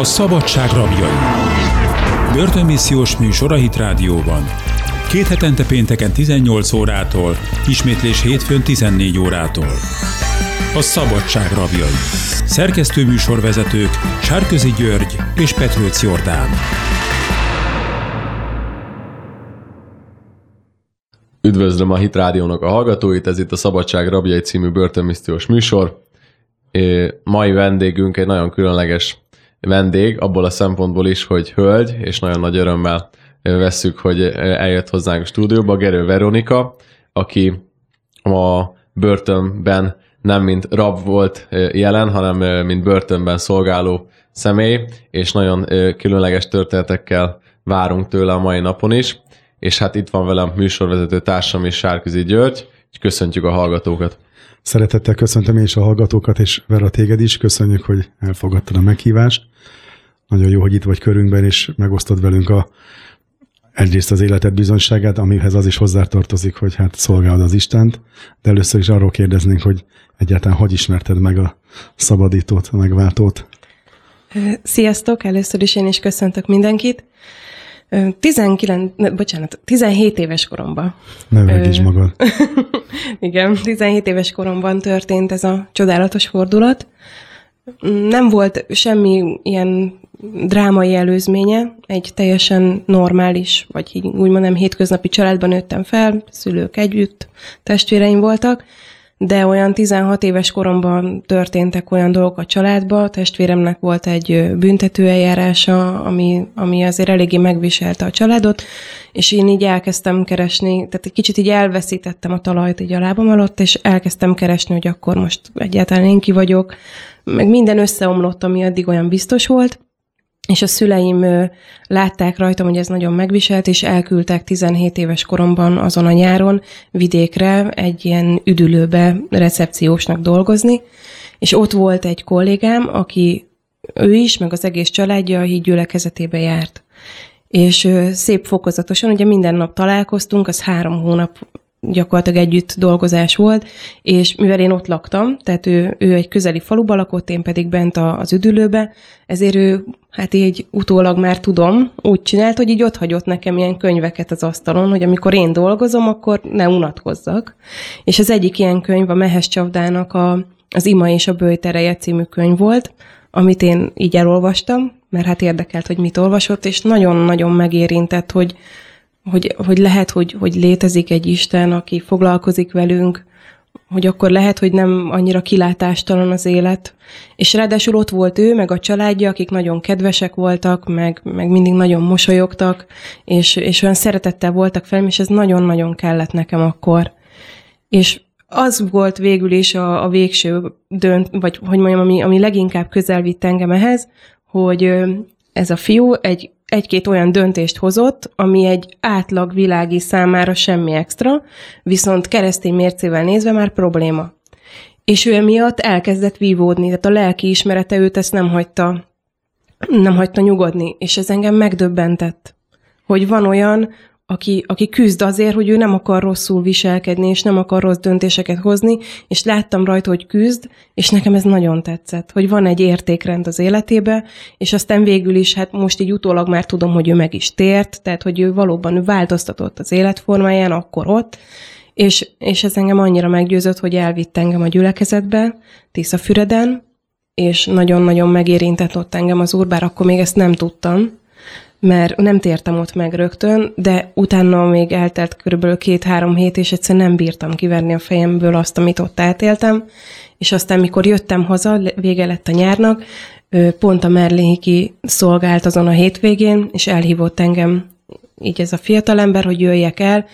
A szabadság rabjai. Börtönmissziós műsor a Hit Rádióban. Két hetente pénteken 18 órától, ismétlés hétfőn 14 órától. A szabadság rabjai. Szerkesztő műsorvezetők Sárközi György és Petrőc Jordán. Üdvözlöm a Hit Rádiónak a hallgatóit, ez itt a Szabadság Rabjai című börtönmissziós műsor. É, mai vendégünk egy nagyon különleges vendég, abból a szempontból is, hogy hölgy, és nagyon nagy örömmel vesszük, hogy eljött hozzánk a stúdióba, Gerő Veronika, aki a börtönben nem mint rab volt jelen, hanem mint börtönben szolgáló személy, és nagyon különleges történetekkel várunk tőle a mai napon is. És hát itt van velem műsorvezető társam is, Sárközi György, és köszöntjük a hallgatókat. Szeretettel köszöntöm én is a hallgatókat, és Vera téged is. Köszönjük, hogy elfogadtad a meghívást. Nagyon jó, hogy itt vagy körünkben, és megosztod velünk a, egyrészt az életed bizonyságát, amihez az is hozzátartozik, hogy hát szolgálod az Istent, de először is arról kérdeznénk, hogy egyáltalán hogy ismerted meg a szabadítót, a megváltót? Sziasztok! Először is én is köszöntök mindenkit. 19, bocsánat, 17 éves koromban. Ne is magad. Igen, 17 éves koromban történt ez a csodálatos fordulat. Nem volt semmi ilyen drámai előzménye, egy teljesen normális, vagy így úgy mondom, hétköznapi családban nőttem fel, szülők együtt, testvéreim voltak, de olyan 16 éves koromban történtek olyan dolgok a családba, a testvéremnek volt egy büntetőeljárása, ami, ami azért eléggé megviselte a családot, és én így elkezdtem keresni, tehát egy kicsit így elveszítettem a talajt így a lábam alatt, és elkezdtem keresni, hogy akkor most egyáltalán én ki vagyok, meg minden összeomlott, ami addig olyan biztos volt, és a szüleim látták rajtam, hogy ez nagyon megviselt, és elküldtek 17 éves koromban azon a nyáron vidékre egy ilyen üdülőbe recepciósnak dolgozni, és ott volt egy kollégám, aki ő is, meg az egész családja a híd gyülekezetébe járt. És szép fokozatosan, ugye minden nap találkoztunk, az három hónap gyakorlatilag együtt dolgozás volt, és mivel én ott laktam, tehát ő, ő egy közeli faluba lakott, én pedig bent az üdülőbe, ezért ő, hát így utólag már tudom, úgy csinált, hogy így ott hagyott nekem ilyen könyveket az asztalon, hogy amikor én dolgozom, akkor ne unatkozzak. És az egyik ilyen könyv a Mehes Csavdának a, az Ima és a Bőjtereje című könyv volt, amit én így elolvastam, mert hát érdekelt, hogy mit olvasott, és nagyon-nagyon megérintett, hogy, hogy, hogy lehet, hogy, hogy létezik egy Isten, aki foglalkozik velünk, hogy akkor lehet, hogy nem annyira kilátástalan az élet. És ráadásul ott volt ő, meg a családja, akik nagyon kedvesek voltak, meg, meg mindig nagyon mosolyogtak, és, és olyan szeretettel voltak fel, és ez nagyon-nagyon kellett nekem akkor. És az volt végül is a, a végső dönt, vagy hogy mondjam, ami, ami leginkább közel vitt engem ehhez, hogy ez a fiú egy egy-két olyan döntést hozott, ami egy átlag világi számára semmi extra, viszont keresztény mércével nézve már probléma. És ő emiatt elkezdett vívódni, tehát a lelki ismerete őt ezt nem hagyta, nem hagyta nyugodni, és ez engem megdöbbentett, hogy van olyan, aki, aki küzd azért, hogy ő nem akar rosszul viselkedni, és nem akar rossz döntéseket hozni, és láttam rajta, hogy küzd, és nekem ez nagyon tetszett, hogy van egy értékrend az életébe, és aztán végül is, hát most így utólag már tudom, hogy ő meg is tért, tehát hogy ő valóban ő változtatott az életformáján, akkor ott, és, és ez engem annyira meggyőzött, hogy elvitt engem a gyülekezetbe, Tiszafüreden, és nagyon-nagyon megérintett ott engem az úr, bár akkor még ezt nem tudtam, mert nem tértem ott meg rögtön, de utána még eltelt körülbelül két-három hét, és egyszerűen nem bírtam kiverni a fejemből azt, amit ott átéltem, és aztán, mikor jöttem haza, vége lett a nyárnak, pont a Merlinhiki szolgált azon a hétvégén, és elhívott engem így ez a fiatalember, hogy jöjjek el,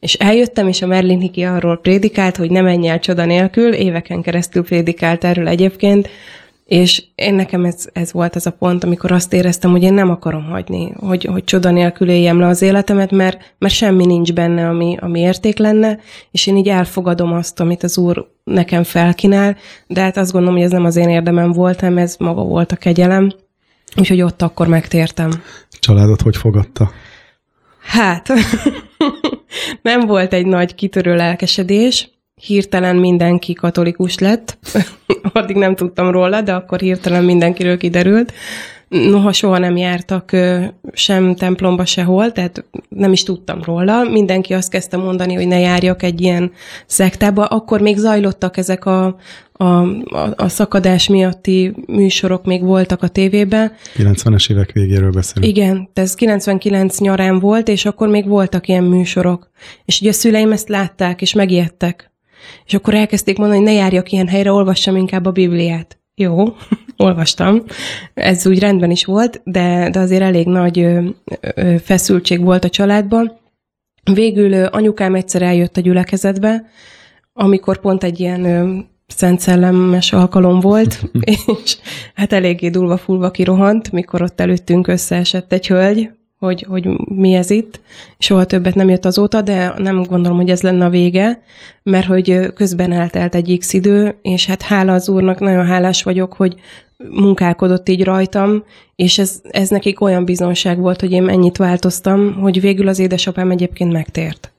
és eljöttem, és a Merlin arról prédikált, hogy ne menj el csoda nélkül, éveken keresztül prédikált erről egyébként, és én nekem ez, ez volt az a pont, amikor azt éreztem, hogy én nem akarom hagyni, hogy, hogy csoda nélkül éljem le az életemet, mert, mert semmi nincs benne, ami, ami érték lenne, és én így elfogadom azt, amit az Úr nekem felkínál, de hát azt gondolom, hogy ez nem az én érdemem volt, hanem ez maga volt a kegyelem, úgyhogy ott akkor megtértem. Családot hogy fogadta? Hát, nem volt egy nagy kitörő lelkesedés, hirtelen mindenki katolikus lett. Addig nem tudtam róla, de akkor hirtelen mindenkiről kiderült. Noha soha nem jártak sem templomba sehol, tehát nem is tudtam róla. Mindenki azt kezdte mondani, hogy ne járjak egy ilyen szektába. Akkor még zajlottak ezek a, a, a, a szakadás miatti műsorok, még voltak a tévében. 90-es évek végéről beszélünk. Igen, ez 99 nyarán volt, és akkor még voltak ilyen műsorok. És ugye a szüleim ezt látták, és megijedtek. És akkor elkezdték mondani, hogy ne járjak ilyen helyre, olvassam inkább a Bibliát. Jó, olvastam, ez úgy rendben is volt, de, de azért elég nagy ö, ö, feszültség volt a családban. Végül ö, anyukám egyszer eljött a gyülekezetbe, amikor pont egy ilyen ö, szent szellemes alkalom volt, és hát eléggé dulva-fulva kirohant, mikor ott előttünk összeesett egy hölgy, hogy, hogy mi ez itt. Soha többet nem jött azóta, de nem gondolom, hogy ez lenne a vége, mert hogy közben eltelt egy x idő, és hát hála az úrnak, nagyon hálás vagyok, hogy munkálkodott így rajtam, és ez, ez nekik olyan bizonság volt, hogy én ennyit változtam, hogy végül az édesapám egyébként megtért.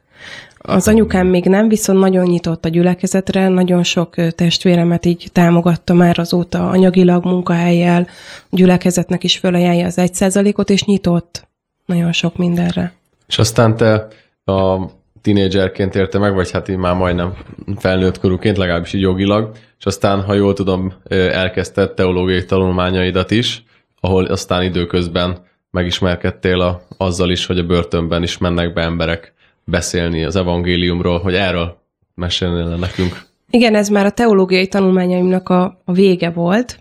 Az anyukám még nem, viszont nagyon nyitott a gyülekezetre, nagyon sok testvéremet így támogatta már azóta anyagilag, munkahelyjel, a gyülekezetnek is fölajánlja az egy százalékot, és nyitott nagyon sok mindenre. És aztán te a tinédzserként érte meg, vagy hát így már majdnem felnőtt korúként, legalábbis így jogilag, és aztán, ha jól tudom, elkezdted teológiai tanulmányaidat is, ahol aztán időközben megismerkedtél a, azzal is, hogy a börtönben is mennek be emberek beszélni az evangéliumról, hogy erről mesélnél nekünk. Igen, ez már a teológiai tanulmányaimnak a, a vége volt.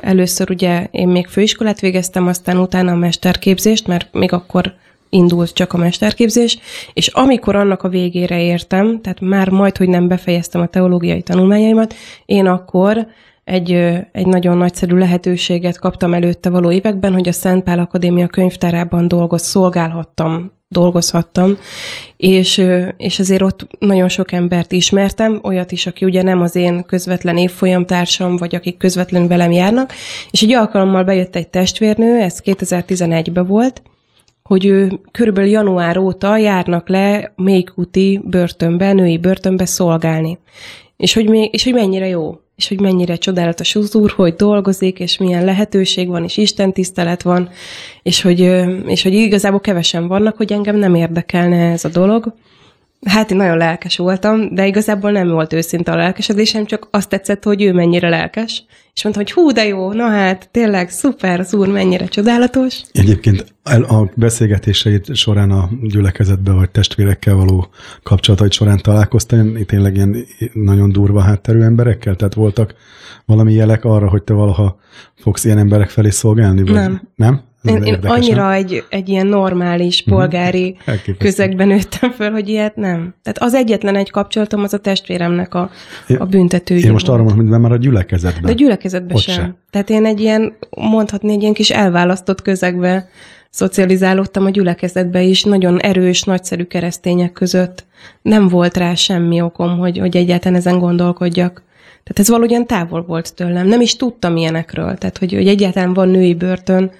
Először ugye én még főiskolát végeztem, aztán utána a mesterképzést, mert még akkor indult csak a mesterképzés, és amikor annak a végére értem, tehát már majd, hogy nem befejeztem a teológiai tanulmányaimat, én akkor egy, egy nagyon nagyszerű lehetőséget kaptam előtte való években, hogy a Szent Pál Akadémia könyvtárában dolgoz, szolgálhattam dolgozhattam, és, és azért ott nagyon sok embert ismertem, olyat is, aki ugye nem az én közvetlen évfolyamtársam, vagy akik közvetlenül velem járnak, és egy alkalommal bejött egy testvérnő, ez 2011-ben volt, hogy ő körülbelül január óta járnak le mélykuti börtönbe, női börtönbe szolgálni. És hogy, még, és hogy mennyire jó és hogy mennyire csodálatos az úr, hogy dolgozik, és milyen lehetőség van, és Isten tisztelet van, és hogy, és hogy igazából kevesen vannak, hogy engem nem érdekelne ez a dolog. Hát én nagyon lelkes voltam, de igazából nem volt őszinte a lelkesedésem, csak azt tetszett, hogy ő mennyire lelkes. És mondta, hogy hú, de jó, na hát, tényleg szuper, az úr mennyire csodálatos. Egyébként a beszélgetéseit során a gyülekezetben vagy testvérekkel való kapcsolatait során találkoztam, tényleg ilyen nagyon durva hátterű emberekkel? Tehát voltak valami jelek arra, hogy te valaha fogsz ilyen emberek felé szolgálni? Vagy nem. Nem? Én, én annyira egy, egy ilyen normális, mhm. polgári uh-huh. közegben nőttem föl, hogy ilyet nem. Tehát az egyetlen egy kapcsolatom az a testvéremnek a, a büntetője. Én most arra mondom, hogy már a gyülekezetben. De a gyülekezetben sem. sem. Tehát én egy ilyen, mondhatni, egy ilyen kis elválasztott közegbe szocializálódtam a gyülekezetbe is, nagyon erős, nagyszerű keresztények között. Nem volt rá semmi okom, hogy, hogy egyáltalán ezen gondolkodjak. Tehát ez valahogyan távol volt tőlem. Nem is tudtam ilyenekről. Tehát, hogy, hogy egyáltalán van női börtön,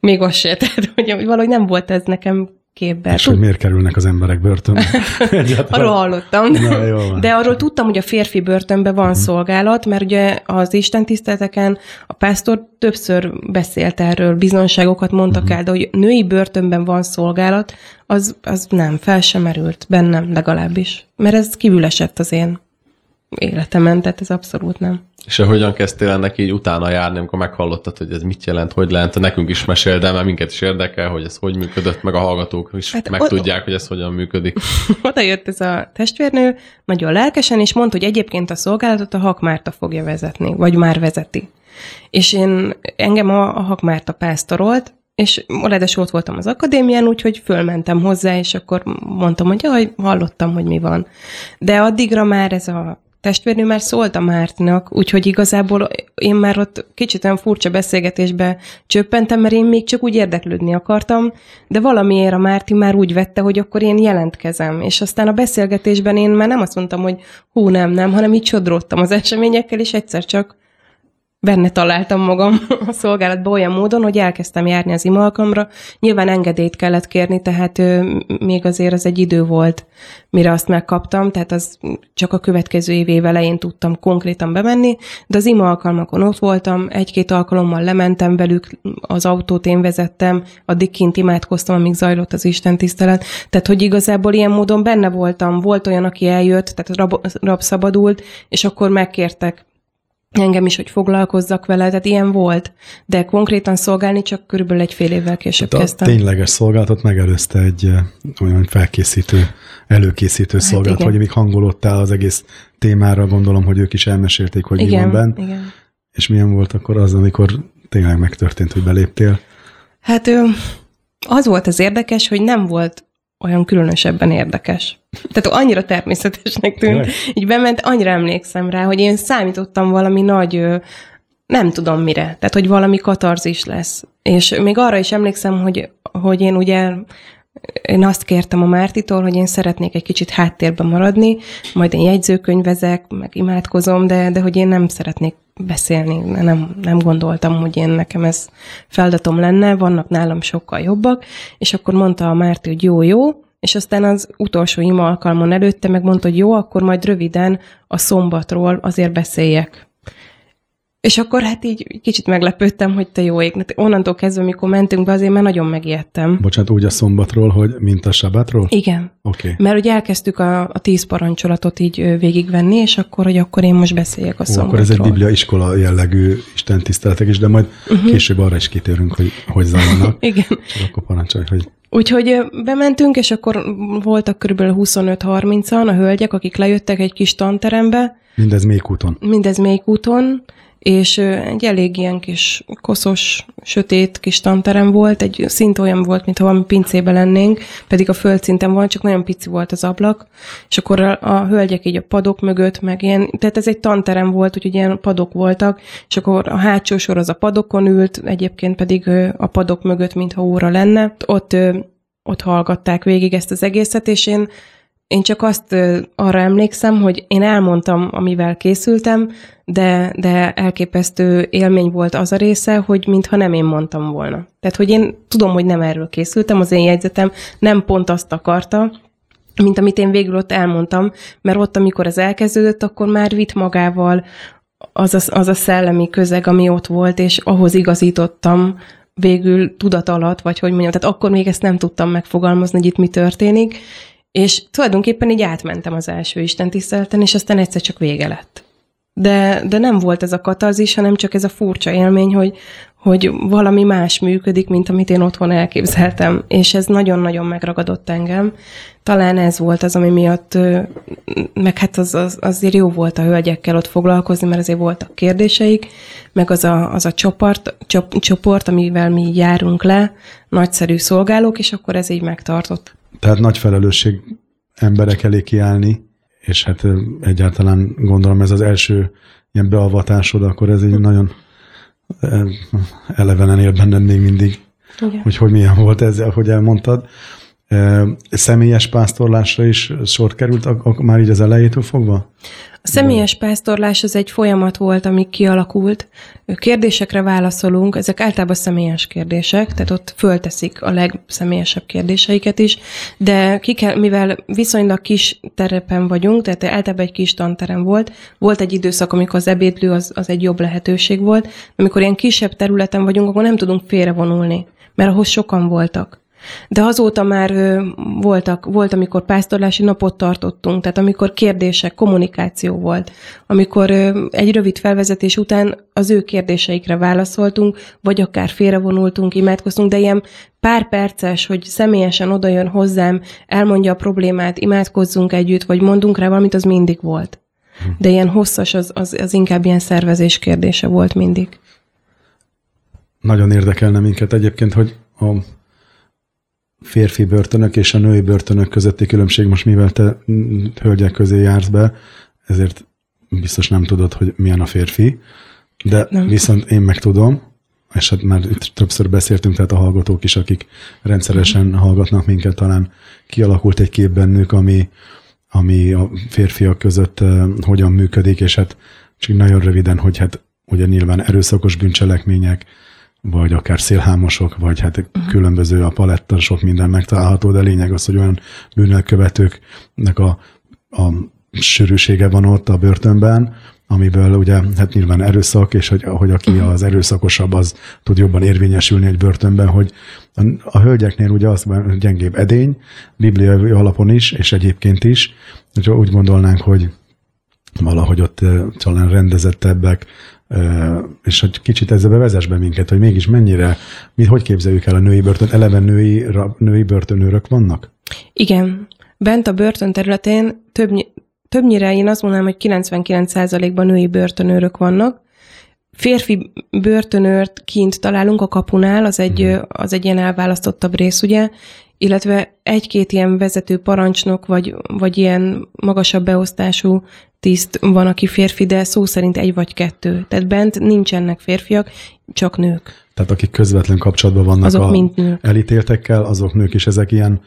még az se, tehát hogy valahogy nem volt ez nekem képben. És hogy miért kerülnek az emberek börtönbe? arról hallottam. Na, jó van. De arról tudtam, hogy a férfi börtönben van uh-huh. szolgálat, mert ugye az Isten tiszteleteken a pásztor többször beszélt erről, bizonságokat mondtak uh-huh. el, de hogy női börtönben van szolgálat, az, az nem, fel sem merült bennem legalábbis. Mert ez kívül esett az én életemen, tehát ez abszolút nem. És hogyan kezdtél ennek így utána járni, amikor meghallottad, hogy ez mit jelent, hogy lehet, nekünk is mesél, de mert minket is érdekel, hogy ez hogy működött, meg a hallgatók is hát megtudják, hogy ez hogyan működik. Oda jött ez a testvérnő, nagyon lelkesen, és mondta, hogy egyébként a szolgálatot a Hakmárta fogja vezetni, vagy már vezeti. És én, engem a, a Hakmárta pásztorolt, és ráadásul ott voltam az akadémián, úgyhogy fölmentem hozzá, és akkor mondtam, hogy jaj, hallottam, hogy mi van. De addigra már ez a testvérnő már szólt a Mártinak, úgyhogy igazából én már ott kicsit olyan furcsa beszélgetésbe csöppentem, mert én még csak úgy érdeklődni akartam, de valamiért a Márti már úgy vette, hogy akkor én jelentkezem. És aztán a beszélgetésben én már nem azt mondtam, hogy hú, nem, nem, hanem így csodródtam az eseményekkel, és egyszer csak benne találtam magam a szolgálatban olyan módon, hogy elkezdtem járni az imalkamra. Nyilván engedélyt kellett kérni, tehát ö, még azért az egy idő volt, mire azt megkaptam, tehát az csak a következő év év elején tudtam konkrétan bemenni, de az ima ott voltam, egy-két alkalommal lementem velük, az autót én vezettem, addig kint imádkoztam, amíg zajlott az Isten tisztelet. Tehát, hogy igazából ilyen módon benne voltam, volt olyan, aki eljött, tehát rab, rab szabadult, és akkor megkértek engem is, hogy foglalkozzak vele, tehát ilyen volt, de konkrétan szolgálni csak körülbelül egy fél évvel később Tehát a kezdtem. tényleges szolgálatot megelőzte egy eh, olyan felkészítő, előkészítő hát szolgálat, igen. hogy még hangolódtál az egész témára, gondolom, hogy ők is elmesélték, hogy mi van igen, benne. igen. És milyen volt akkor az, amikor tényleg megtörtént, hogy beléptél? Hát az volt az érdekes, hogy nem volt olyan különösebben érdekes. Tehát annyira természetesnek tűnt. Így bement, annyira emlékszem rá, hogy én számítottam valami nagy, nem tudom mire, tehát hogy valami katarzis lesz. És még arra is emlékszem, hogy, hogy én ugye én azt kértem a Mártitól, hogy én szeretnék egy kicsit háttérben maradni, majd én jegyzőkönyvezek, meg imádkozom, de, de hogy én nem szeretnék beszélni, nem, nem gondoltam, hogy én nekem ez feladatom lenne, vannak nálam sokkal jobbak, és akkor mondta a Márti, hogy jó, jó, és aztán az utolsó ima alkalmon előtte megmondta, hogy jó, akkor majd röviden a szombatról azért beszéljek. És akkor hát így kicsit meglepődtem, hogy te jó ég. Hát onnantól kezdve, amikor mentünk be, azért már nagyon megijedtem. Bocsánat, úgy a szombatról, hogy mint a sabátról? Igen. Oké. Okay. Mert ugye elkezdtük a, a tíz parancsolatot így végigvenni, és akkor, hogy akkor én most beszéljek a Ó, szombatról. akkor ez egy biblia iskola jellegű Isten tiszteletek is, de majd uh-huh. később arra is kitérünk, hogy hogy zajlanak. Igen. Csak akkor parancsolj, hogy Úgyhogy bementünk, és akkor voltak körülbelül 25-30-an a hölgyek, akik lejöttek egy kis tanterembe, mindez még úton. mindez még úton, és egy elég ilyen kis koszos, sötét kis tanterem volt, egy szint olyan volt, mintha valami pincébe lennénk, pedig a földszinten volt, csak nagyon pici volt az ablak, és akkor a, a hölgyek így a padok mögött, meg ilyen, tehát ez egy tanterem volt, úgyhogy ilyen padok voltak, és akkor a hátsó sor az a padokon ült, egyébként pedig a padok mögött, mintha óra lenne. Ott, ott hallgatták végig ezt az egészet, és én én csak azt arra emlékszem, hogy én elmondtam, amivel készültem, de, de elképesztő élmény volt az a része, hogy mintha nem én mondtam volna. Tehát, hogy én tudom, hogy nem erről készültem, az én jegyzetem nem pont azt akarta, mint amit én végül ott elmondtam, mert ott, amikor ez elkezdődött, akkor már vitt magával az a, az a szellemi közeg, ami ott volt, és ahhoz igazítottam végül tudat alatt, vagy hogy mondjam, tehát akkor még ezt nem tudtam megfogalmazni, hogy itt mi történik, és tulajdonképpen így átmentem az első Isten tiszteleten, és aztán egyszer csak vége lett. De, de nem volt ez a katarzis, hanem csak ez a furcsa élmény, hogy, hogy valami más működik, mint amit én otthon elképzeltem, és ez nagyon-nagyon megragadott engem. Talán ez volt az, ami miatt, meg hát az, az, azért jó volt a hölgyekkel ott foglalkozni, mert azért voltak kérdéseik, meg az a, az a csoport, csop, csoport, amivel mi járunk le, nagyszerű szolgálók, és akkor ez így megtartott. Tehát nagy felelősség emberek elé kiállni, és hát egyáltalán gondolom ez az első ilyen beavatásod, akkor ez egy nagyon elevenen él benned még mindig, Igen. hogy hogy milyen volt ez, ahogy elmondtad. Személyes pásztorlásra is sor került ak- ak- már így az elejétől fogva? A személyes pásztorlás az egy folyamat volt, ami kialakult. Kérdésekre válaszolunk, ezek általában személyes kérdések, tehát ott fölteszik a legszemélyesebb kérdéseiket is, de ki kell, mivel viszonylag kis terepen vagyunk, tehát általában egy kis tanterem volt, volt egy időszak, amikor az ebédlő az, az egy jobb lehetőség volt, amikor ilyen kisebb területen vagyunk, akkor nem tudunk félrevonulni, mert ahhoz sokan voltak. De azóta már voltak, volt, amikor pásztorlási napot tartottunk, tehát amikor kérdések, kommunikáció volt, amikor egy rövid felvezetés után az ő kérdéseikre válaszoltunk, vagy akár félrevonultunk, imádkoztunk, de ilyen pár perces, hogy személyesen odajön hozzám, elmondja a problémát, imádkozzunk együtt, vagy mondunk rá valamit, az mindig volt. De ilyen hosszas, az, az, az inkább ilyen szervezés kérdése volt mindig. Nagyon érdekelne minket egyébként, hogy a férfi börtönök és a női börtönök közötti különbség, most mivel te hölgyek közé jársz be, ezért biztos nem tudod, hogy milyen a férfi, de nem. Nem. viszont én meg tudom, és hát már itt többször beszéltünk, tehát a hallgatók is, akik rendszeresen Mhm. hallgatnak minket, talán kialakult egy kép bennük, ami, ami a férfiak között uh, hogyan működik, és hát csak nagyon röviden, hogy hát ugye nyilván erőszakos bűncselekmények, vagy akár szélhámosok, vagy hát uh-huh. különböző a palettan sok minden megtalálható, de lényeg az, hogy olyan bűnökkövetőknek a, a sűrűsége van ott a börtönben, amiből ugye hát nyilván erőszak, és hogy, hogy aki uh-huh. az erőszakosabb, az tud jobban érvényesülni egy börtönben, hogy a, a hölgyeknél ugye az gyengébb edény, bibliai alapon is, és egyébként is, hogy úgy gondolnánk, hogy valahogy ott talán rendezettebbek, és hogy kicsit ezzel bevezess be minket, hogy mégis mennyire, mi, hogy képzeljük el a női börtön, eleve női, női börtönőrök vannak? Igen. Bent a börtön területén több, többnyire én azt mondanám, hogy 99%-ban női börtönőrök vannak. Férfi börtönőrt kint találunk a kapunál, az egy, uh-huh. az egy ilyen elválasztottabb rész, ugye, illetve egy-két ilyen vezető parancsnok, vagy, vagy ilyen magasabb beosztású tiszt van, aki férfi, de szó szerint egy vagy kettő. Tehát bent nincsenek férfiak, csak nők. Tehát akik közvetlen kapcsolatban vannak azok a mind nők. elítéltekkel, azok nők, és ezek ilyen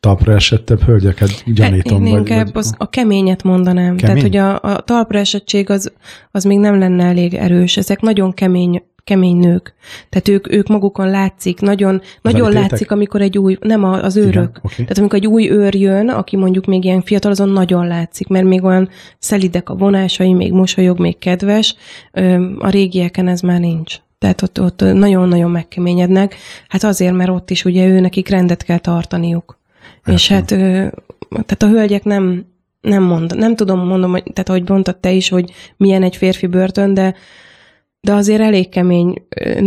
talpra esettebb hölgyeket gyanítom. Én inkább vagy, az, a keményet mondanám. Kemény? Tehát, hogy a, a talpra esettség az, az még nem lenne elég erős. Ezek nagyon kemény kemény nők. Tehát ők, ők magukon látszik, nagyon, nagyon látszik, amikor egy új, nem az őrök. Igen, okay. Tehát amikor egy új őr jön, aki mondjuk még ilyen fiatal, azon nagyon látszik, mert még olyan szelidek a vonásai, még mosolyog, még kedves. A régieken ez már nincs. Tehát ott, ott nagyon-nagyon megkeményednek. Hát azért, mert ott is ugye ő nekik rendet kell tartaniuk. Hát, És hát, tehát a hölgyek nem, nem mond, nem tudom mondom, hogy, tehát ahogy mondtad te is, hogy milyen egy férfi börtön, de de azért elég kemény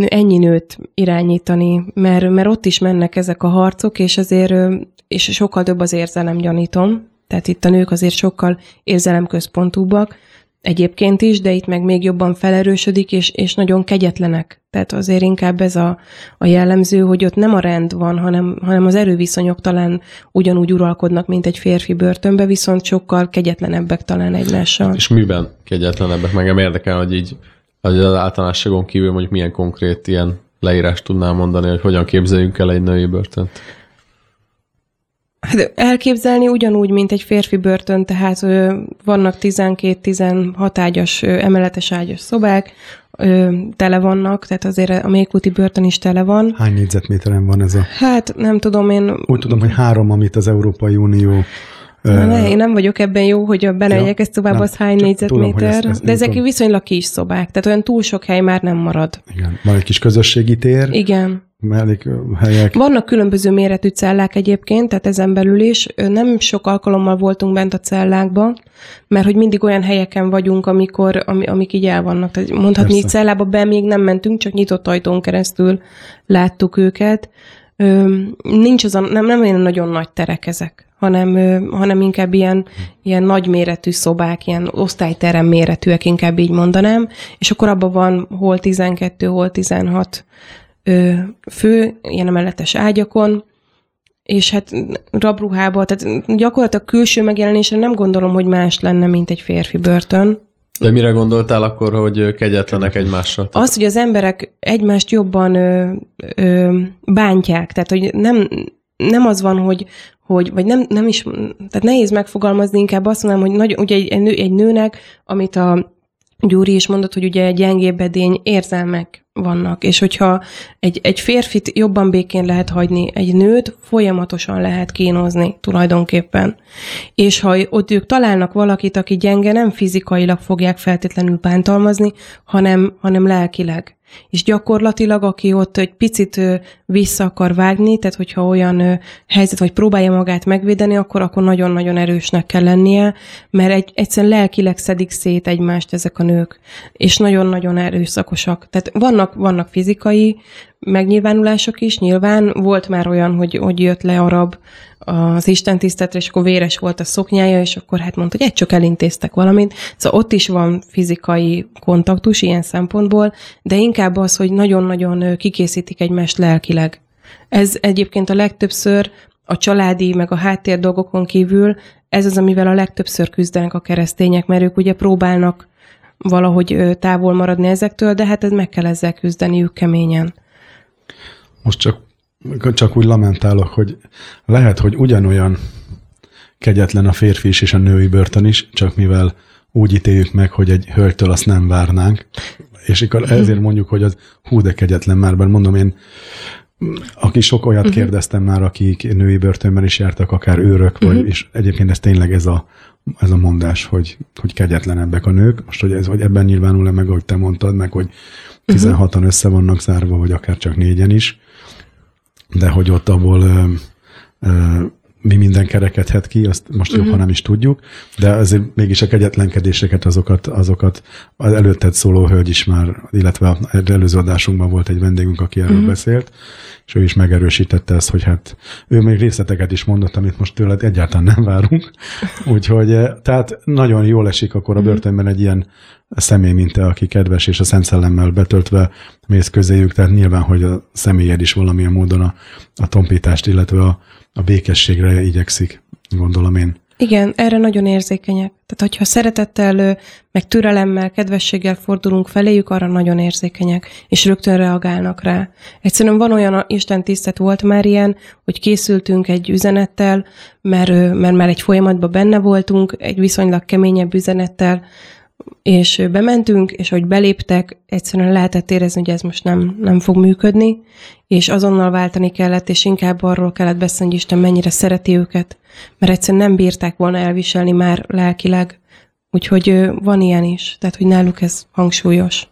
ennyi nőt irányítani, mert, mert ott is mennek ezek a harcok, és azért és sokkal több az érzelem, gyanítom. Tehát itt a nők azért sokkal érzelemközpontúbbak, egyébként is, de itt meg még jobban felerősödik, és, és nagyon kegyetlenek. Tehát azért inkább ez a, a jellemző, hogy ott nem a rend van, hanem, hanem az erőviszonyok talán ugyanúgy uralkodnak, mint egy férfi börtönbe, viszont sokkal kegyetlenebbek talán egymással. És miben kegyetlenebbek? Meg érdekel, hogy így az általánosságon kívül mondjuk milyen konkrét ilyen leírást tudnál mondani, hogy hogyan képzeljünk el egy női börtönt? Hát elképzelni ugyanúgy, mint egy férfi börtön, tehát ö, vannak 12-16 ágyas, ö, emeletes ágyas szobák, ö, tele vannak, tehát azért a Mékúti börtön is tele van. Hány négyzetméteren van ez a? Hát nem tudom, én... Úgy tudom, hogy három, amit az Európai Unió Na, ne, én nem vagyok ebben jó, hogy a belejegyek ja, szobába az hány négyzetméter, tudom, ezt, ezt de ezek tudom. viszonylag kis szobák, tehát olyan túl sok hely már nem marad. Igen, van egy kis közösségi tér. Igen. helyek. Vannak különböző méretű cellák egyébként, tehát ezen belül is. Nem sok alkalommal voltunk bent a cellákba, mert hogy mindig olyan helyeken vagyunk, amikor, ami, amik így el vannak. Tehát mondhatni, hogy cellába be még nem mentünk, csak nyitott ajtón keresztül láttuk őket. nincs az a, nem, nem olyan nagyon nagy terek ezek hanem, hanem inkább ilyen, ilyen nagyméretű szobák, ilyen osztályterem méretűek, inkább így mondanám, és akkor abban van hol 12, hol 16 fő, ilyen emeletes ágyakon, és hát rabruhába, tehát gyakorlatilag külső megjelenésre nem gondolom, hogy más lenne, mint egy férfi börtön. De mire gondoltál akkor, hogy kegyetlenek egymással? Azt, hogy az emberek egymást jobban ö, ö, bántják, tehát hogy nem, nem az van, hogy, hogy, vagy nem, nem is, tehát nehéz megfogalmazni, inkább azt mondanám, hogy nagy, ugye egy, nő, egy nőnek, amit a Gyuri is mondott, hogy ugye egy gyengébb edény érzelmek vannak, és hogyha egy, egy férfit jobban békén lehet hagyni, egy nőt folyamatosan lehet kínozni tulajdonképpen. És ha ott ők találnak valakit, aki gyenge, nem fizikailag fogják feltétlenül bántalmazni, hanem, hanem lelkileg és gyakorlatilag, aki ott egy picit vissza akar vágni, tehát hogyha olyan helyzet, vagy próbálja magát megvédeni, akkor akkor nagyon-nagyon erősnek kell lennie, mert egy, egyszerűen lelkileg szedik szét egymást ezek a nők, és nagyon-nagyon erőszakosak. Tehát vannak, vannak fizikai megnyilvánulások is, nyilván volt már olyan, hogy, hogy jött le arab az Isten tiszteletre, és akkor véres volt a szoknyája, és akkor hát mondta, hogy egy csak elintéztek valamit. Szóval ott is van fizikai kontaktus ilyen szempontból, de inkább az, hogy nagyon-nagyon kikészítik egymást lelkileg. Ez egyébként a legtöbbször a családi, meg a háttér dolgokon kívül, ez az, amivel a legtöbbször küzdenek a keresztények, mert ők ugye próbálnak valahogy távol maradni ezektől, de hát ez meg kell ezzel küzdeniük keményen. Most csak csak úgy lamentálok, hogy lehet, hogy ugyanolyan kegyetlen a férfi is és a női börtön is, csak mivel úgy ítéljük meg, hogy egy hölgytől azt nem várnánk, és akkor ezért mondjuk, hogy az hú de kegyetlen már, mert mondom én, aki sok olyat uh-huh. kérdeztem már, akik női börtönben is jártak, akár őrök, vagy, uh-huh. és egyébként ez tényleg ez a, ez a mondás, hogy, hogy kegyetlenebbek a nők. Most, hogy, ez, hogy ebben nyilvánul-e meg, ahogy te mondtad, meg, hogy 16-an uh-huh. össze vannak zárva, vagy akár csak négyen is, de hogy ott abból ö, ö, mi minden kerekedhet ki, azt most uh-huh. jobb, ha nem is tudjuk, de azért mégis a kegyetlenkedéseket, azokat, azokat az előtted szóló hölgy is már, illetve az előző adásunkban volt egy vendégünk, aki erről uh-huh. beszélt, és ő is megerősítette ezt, hogy hát ő még részleteket is mondott, amit most tőled egyáltalán nem várunk. Úgyhogy eh, tehát nagyon jól esik akkor a mhm. börtönben egy ilyen személy, mint te, aki kedves és a Szent Szellemmel betöltve mész közéjük, tehát nyilván, hogy a személyed is valamilyen módon a, a tompítást, illetve a, a békességre igyekszik, gondolom én. Igen, erre nagyon érzékenyek. Tehát, hogyha szeretettel, meg türelemmel, kedvességgel fordulunk feléjük, arra nagyon érzékenyek, és rögtön reagálnak rá. Egyszerűen van olyan Isten tisztet volt már ilyen, hogy készültünk egy üzenettel, mert, mert már egy folyamatban benne voltunk, egy viszonylag keményebb üzenettel, és bementünk, és hogy beléptek, egyszerűen lehetett érezni, hogy ez most nem, nem fog működni, és azonnal váltani kellett, és inkább arról kellett beszélni, hogy Isten mennyire szereti őket, mert egyszerűen nem bírták volna elviselni már lelkileg. Úgyhogy van ilyen is, tehát hogy náluk ez hangsúlyos.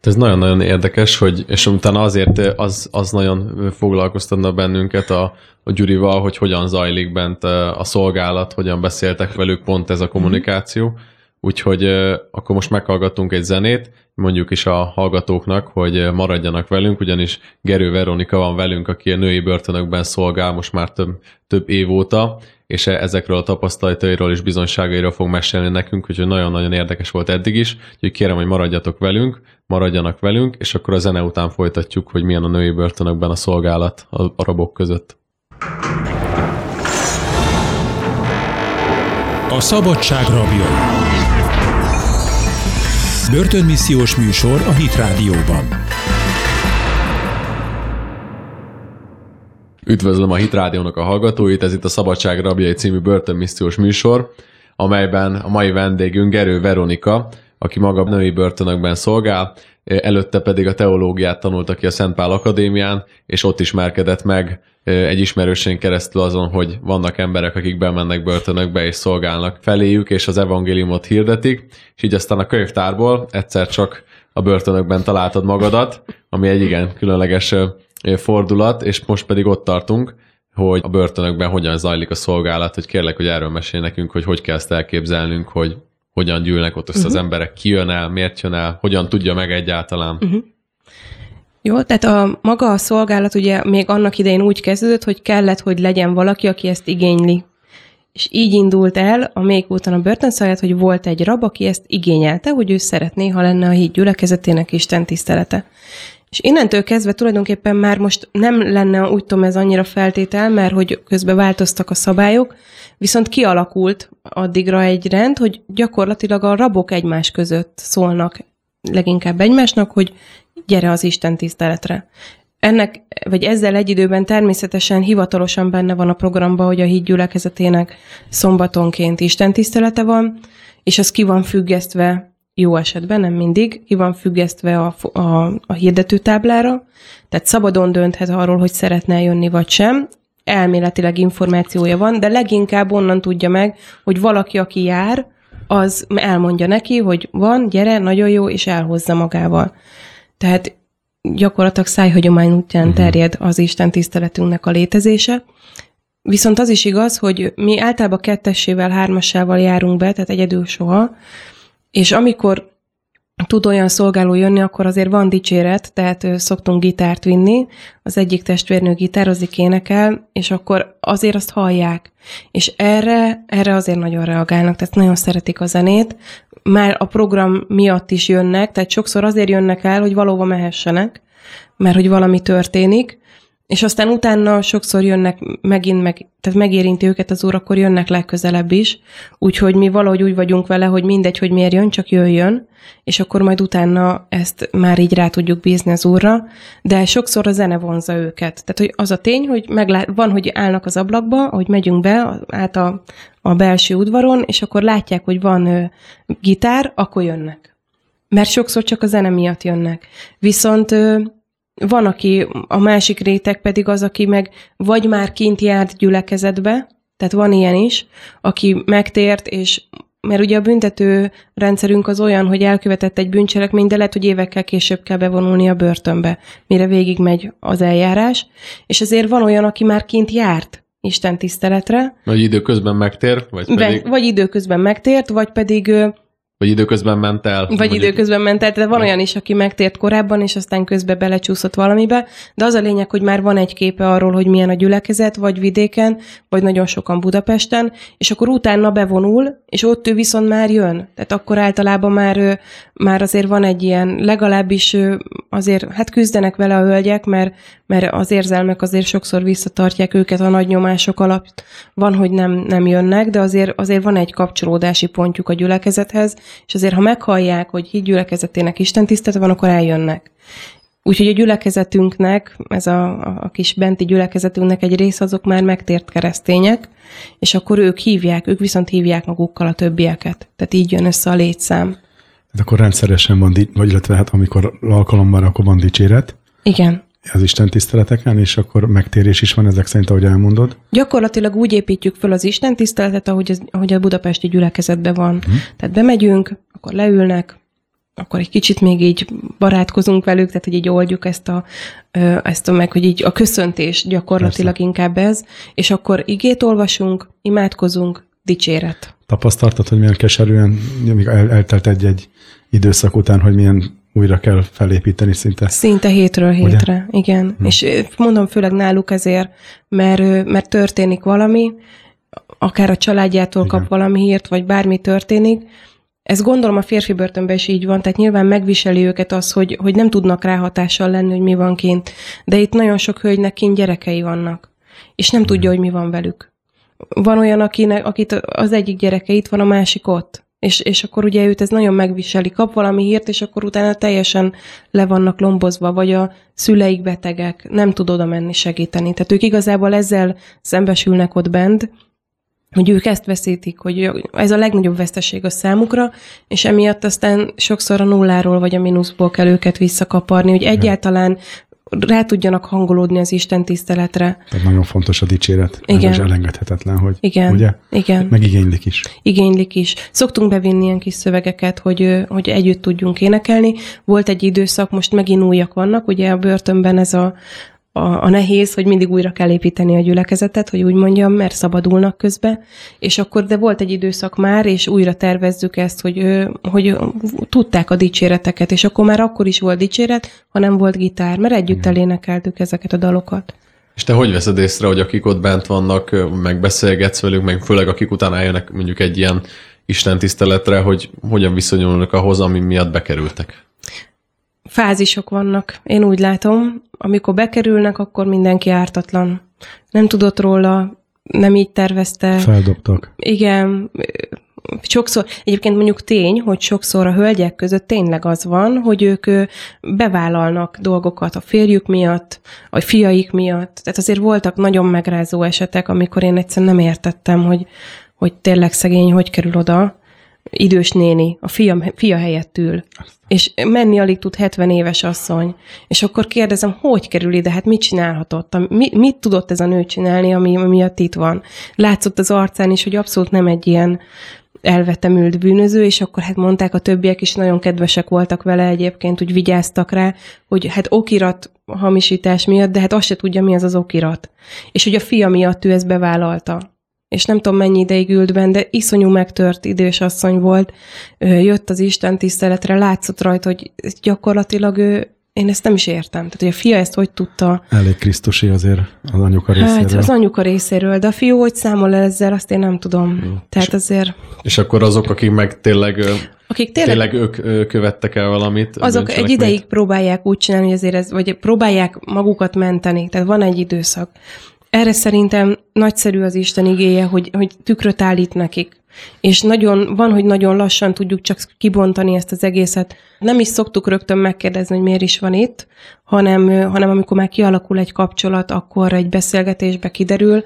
Ez nagyon-nagyon érdekes, hogy, és utána azért az, az nagyon foglalkoztatna bennünket a, a Gyurival, hogy hogyan zajlik bent a szolgálat, hogyan beszéltek velük pont ez a kommunikáció. Mm-hmm Úgyhogy akkor most meghallgattunk egy zenét, mondjuk is a hallgatóknak, hogy maradjanak velünk, ugyanis Gerő Veronika van velünk, aki a női börtönökben szolgál most már több, több év óta, és e, ezekről a tapasztalatairól és bizonyságairól fog mesélni nekünk, úgyhogy nagyon-nagyon érdekes volt eddig is, úgyhogy kérem, hogy maradjatok velünk, maradjanak velünk, és akkor a zene után folytatjuk, hogy milyen a női börtönökben a szolgálat a arabok között. A szabadság rabjai. Börtönmissziós műsor a Hit Rádióban. Üdvözlöm a Hit Rádiónak a hallgatóit, ez itt a Szabadság Rabjai című börtönmissziós műsor, amelyben a mai vendégünk Gerő Veronika, aki maga női börtönökben szolgál, előtte pedig a teológiát tanulta ki a Szentpál Akadémián, és ott ismerkedett meg egy ismerősén keresztül azon, hogy vannak emberek, akik bemennek börtönökbe és szolgálnak feléjük, és az evangéliumot hirdetik, és így aztán a könyvtárból egyszer csak a börtönökben találtad magadat, ami egy igen különleges fordulat, és most pedig ott tartunk, hogy a börtönökben hogyan zajlik a szolgálat, hogy kérlek, hogy erről mesélj nekünk, hogy hogy kell ezt elképzelnünk, hogy hogyan gyűlnek ott össze uh-huh. az mhm. emberek, ki jön el, miért jön el, hogyan tudja meg egyáltalán. Uh-huh. Jó, tehát a maga a szolgálat ugye még annak idején úgy kezdődött, hogy kellett, hogy legyen valaki, aki ezt igényli. És így indult el a még után a börtönszolgálat, hogy volt egy rab, aki ezt igényelte, hogy ő szeretné, ha lenne a híd gyülekezetének Isten tisztelete. És innentől kezdve tulajdonképpen már most nem lenne, úgy tudom, ez annyira feltétel, mert hogy közben változtak a szabályok, viszont kialakult addigra egy rend, hogy gyakorlatilag a rabok egymás között szólnak leginkább egymásnak, hogy gyere az Isten tiszteletre. Ennek, vagy ezzel egy időben természetesen hivatalosan benne van a programban, hogy a híd gyülekezetének szombatonként Isten tisztelete van, és az ki van függesztve jó esetben, nem mindig, ki van függesztve a, a, a hirdetőtáblára, tehát szabadon dönthet arról, hogy szeretne jönni vagy sem, elméletileg információja van, de leginkább onnan tudja meg, hogy valaki, aki jár, az elmondja neki, hogy van, gyere, nagyon jó, és elhozza magával. Tehát gyakorlatilag szájhagyomány útján mhm. terjed az Isten tiszteletünknek a létezése. Viszont az is igaz, hogy mi általában kettessével, hármassával járunk be, tehát egyedül soha, és amikor tud olyan szolgáló jönni, akkor azért van dicséret, tehát szoktunk gitárt vinni, az egyik testvérnő gitározik, énekel, és akkor azért azt hallják. És erre, erre azért nagyon reagálnak, tehát nagyon szeretik a zenét. Már a program miatt is jönnek, tehát sokszor azért jönnek el, hogy valóban mehessenek, mert hogy valami történik, és aztán utána sokszor jönnek megint, meg, tehát megérinti őket az úr, akkor jönnek legközelebb is, úgyhogy mi valahogy úgy vagyunk vele, hogy mindegy, hogy miért jön, csak jöjjön, és akkor majd utána ezt már így rá tudjuk bízni az úrra, de sokszor a zene vonza őket. Tehát hogy az a tény, hogy meglá- van, hogy állnak az ablakba, hogy megyünk be át a, a belső udvaron, és akkor látják, hogy van ö, gitár, akkor jönnek. Mert sokszor csak a zene miatt jönnek. Viszont ö, van, aki, a másik réteg pedig az, aki meg vagy már kint járt gyülekezetbe, tehát van ilyen is, aki megtért, és mert ugye a büntető rendszerünk az olyan, hogy elkövetett egy bűncselekményt, de lehet, hogy évekkel később kell bevonulni a börtönbe, mire végigmegy az eljárás, és ezért van olyan, aki már kint járt Isten tiszteletre. Vagy időközben megtér, vagy pedig... Vagy időközben megtért, vagy pedig vagy időközben ment el. Vagy mondjuk... időközben ment el, tehát van olyan is, aki megtért korábban, és aztán közben belecsúszott valamibe, de az a lényeg, hogy már van egy képe arról, hogy milyen a gyülekezet, vagy vidéken, vagy nagyon sokan Budapesten, és akkor utána bevonul, és ott ő viszont már jön. Tehát akkor általában már, már azért van egy ilyen, legalábbis azért, hát küzdenek vele a hölgyek, mert, mert az érzelmek azért sokszor visszatartják őket a nagy nyomások alatt. Van, hogy nem, nem jönnek, de azért, azért van egy kapcsolódási pontjuk a gyülekezethez, és azért, ha meghallják, hogy híd gyülekezetének Isten tisztelete van, akkor eljönnek. Úgyhogy a gyülekezetünknek, ez a, a kis benti gyülekezetünknek egy rész azok már megtért keresztények, és akkor ők hívják, ők viszont hívják magukkal a többieket. Tehát így jön össze a létszám. Hát akkor rendszeresen van, vagy illetve hát amikor alkalommal, akkor van dicséret. Igen az Isten tiszteleteken, és akkor megtérés is van ezek szerint, ahogy elmondod? Gyakorlatilag úgy építjük föl az Isten tiszteletet, ahogy, az, ahogy a budapesti gyülekezetben van. Hmm. Tehát bemegyünk, akkor leülnek, akkor egy kicsit még így barátkozunk velük, tehát hogy így oldjuk ezt a, ezt a meg, hogy így a köszöntés gyakorlatilag Persze. inkább ez, és akkor igét olvasunk, imádkozunk, dicséret. Tapasztaltad, hogy milyen keserűen, el, eltelt egy-egy időszak után, hogy milyen újra kell felépíteni szinte. Szinte hétről hétre, Ugye? igen. Hm. És mondom főleg náluk ezért, mert, mert történik valami, akár a családjától igen. kap valami hírt, vagy bármi történik, ez gondolom a férfi börtönben is így van, tehát nyilván megviseli őket az, hogy, hogy nem tudnak ráhatással lenni, hogy mi van kint. De itt nagyon sok hölgynek kint gyerekei vannak, és nem tudja, hogy mi van velük. Van olyan, akinek, akit az egyik gyereke itt van, a másik ott és, és akkor ugye őt ez nagyon megviseli, kap valami hírt, és akkor utána teljesen le vannak lombozva, vagy a szüleik betegek, nem tud oda menni segíteni. Tehát ők igazából ezzel szembesülnek ott bent, hogy ők ezt veszítik, hogy ez a legnagyobb veszteség a számukra, és emiatt aztán sokszor a nulláról vagy a mínuszból kell őket visszakaparni, hogy egyáltalán rá tudjanak hangolódni az Isten tiszteletre. Tehát nagyon fontos a dicséret. Igen. Ez elengedhetetlen, hogy Igen. ugye? Igen. Meg igénylik is. Igénylik is. Szoktunk bevinni ilyen kis szövegeket, hogy, hogy együtt tudjunk énekelni. Volt egy időszak, most megint újak vannak, ugye a börtönben ez a, a, a nehéz, hogy mindig újra kell építeni a gyülekezetet, hogy úgy mondjam, mert szabadulnak közbe, és akkor, de volt egy időszak már, és újra tervezzük ezt, hogy, hogy tudták a dicséreteket, és akkor már akkor is volt dicséret, ha nem volt gitár, mert együtt elénekeltük ezeket a dalokat. És te hogy veszed észre, hogy akik ott bent vannak, meg beszélgetsz velük, meg főleg akik utána eljönnek mondjuk egy ilyen Isten tiszteletre, hogy hogyan viszonyulnak ahhoz, ami miatt bekerültek? Fázisok vannak. Én úgy látom, amikor bekerülnek, akkor mindenki ártatlan. Nem tudott róla, nem így tervezte. Feldobtak. Igen, sokszor, egyébként mondjuk tény, hogy sokszor a hölgyek között tényleg az van, hogy ők bevállalnak dolgokat a férjük miatt, a fiaik miatt. Tehát azért voltak nagyon megrázó esetek, amikor én egyszerűen nem értettem, hogy, hogy tényleg szegény hogy kerül oda idős néni, a fia, fia helyett ül, és menni alig tud 70 éves asszony, és akkor kérdezem, hogy kerül ide, hát mit csinálhatott, mi, mit tudott ez a nő csinálni, ami, ami miatt itt van. Látszott az arcán is, hogy abszolút nem egy ilyen elvetemült bűnöző, és akkor hát mondták a többiek is, nagyon kedvesek voltak vele egyébként, úgy vigyáztak rá, hogy hát okirat hamisítás miatt, de hát azt se tudja, mi az az okirat. És hogy a fia miatt ő ezt bevállalta és nem tudom mennyi ideig ült benne, de iszonyú megtört idős asszony volt, jött az Isten tiszteletre, látszott rajta, hogy gyakorlatilag ő, én ezt nem is értem. Tehát, hogy a fia ezt hogy tudta... Elég Krisztusi azért az anyuka részéről. Hát az anyuka részéről, de a fiú hogy számol el ezzel, azt én nem tudom. Jó. Tehát azért... És akkor azok, akik meg tényleg, akik tényleg, tényleg ők követtek el valamit. Azok egy ideig próbálják úgy csinálni, hogy azért ez, vagy próbálják magukat menteni. Tehát van egy időszak. Erre szerintem nagyszerű az Isten igéje, hogy, hogy tükröt állít nekik. És nagyon, van, hogy nagyon lassan tudjuk csak kibontani ezt az egészet. Nem is szoktuk rögtön megkérdezni, hogy miért is van itt, hanem, hanem amikor már kialakul egy kapcsolat, akkor egy beszélgetésbe kiderül.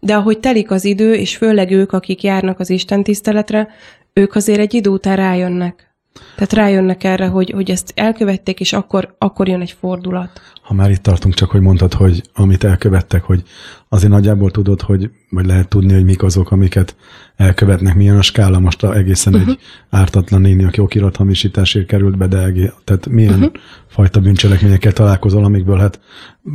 De ahogy telik az idő, és főleg ők, akik járnak az Isten tiszteletre, ők azért egy idő után rájönnek. Tehát rájönnek erre, hogy, hogy ezt elkövették, és akkor, akkor jön egy fordulat. Ha már itt tartunk, csak hogy mondtad, hogy amit elkövettek, hogy azért nagyjából tudod, hogy, vagy lehet tudni, hogy mik azok, amiket elkövetnek, milyen a skála, most egészen uh-huh. egy ártatlan néni, aki okirathamisításért került be, de tehát milyen uh-huh. fajta bűncselekményekkel találkozol, amikből hát